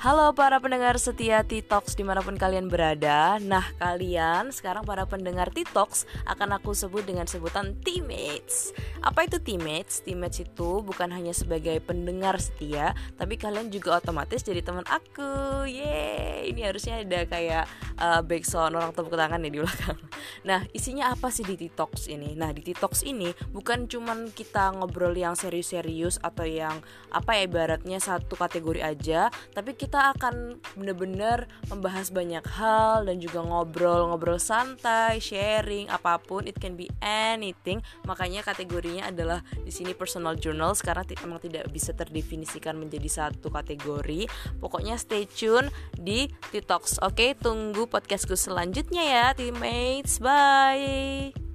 Halo para pendengar setia T-Talks di mana pun kalian berada. Nah kalian sekarang para pendengar T-Talks akan aku sebut dengan sebutan teammates Apa itu teammates? Teammates itu bukan hanya sebagai pendengar setia Tapi kalian juga otomatis jadi teman aku. Yeay Ini harusnya ada kayak uh, backsound orang tepuk tangan ya di belakang Nah isinya apa sih di T-Talks ini? Nah di T-Talks ini bukan cuman kita ngobrol yang serius-serius Atau yang apa ya ibaratnya satu kategori aja Tapi kita akan bener-bener membahas banyak hal dan juga ngobrol-ngobrol santai, sharing apa pun, it can be anything. Makanya kategorinya adalah di sini personal journals karena memang tidak bisa terdefinisikan menjadi satu kategori. Pokoknya stay tune di TikToks. Oke, tunggu podcastku selanjutnya ya, teammates. Bye.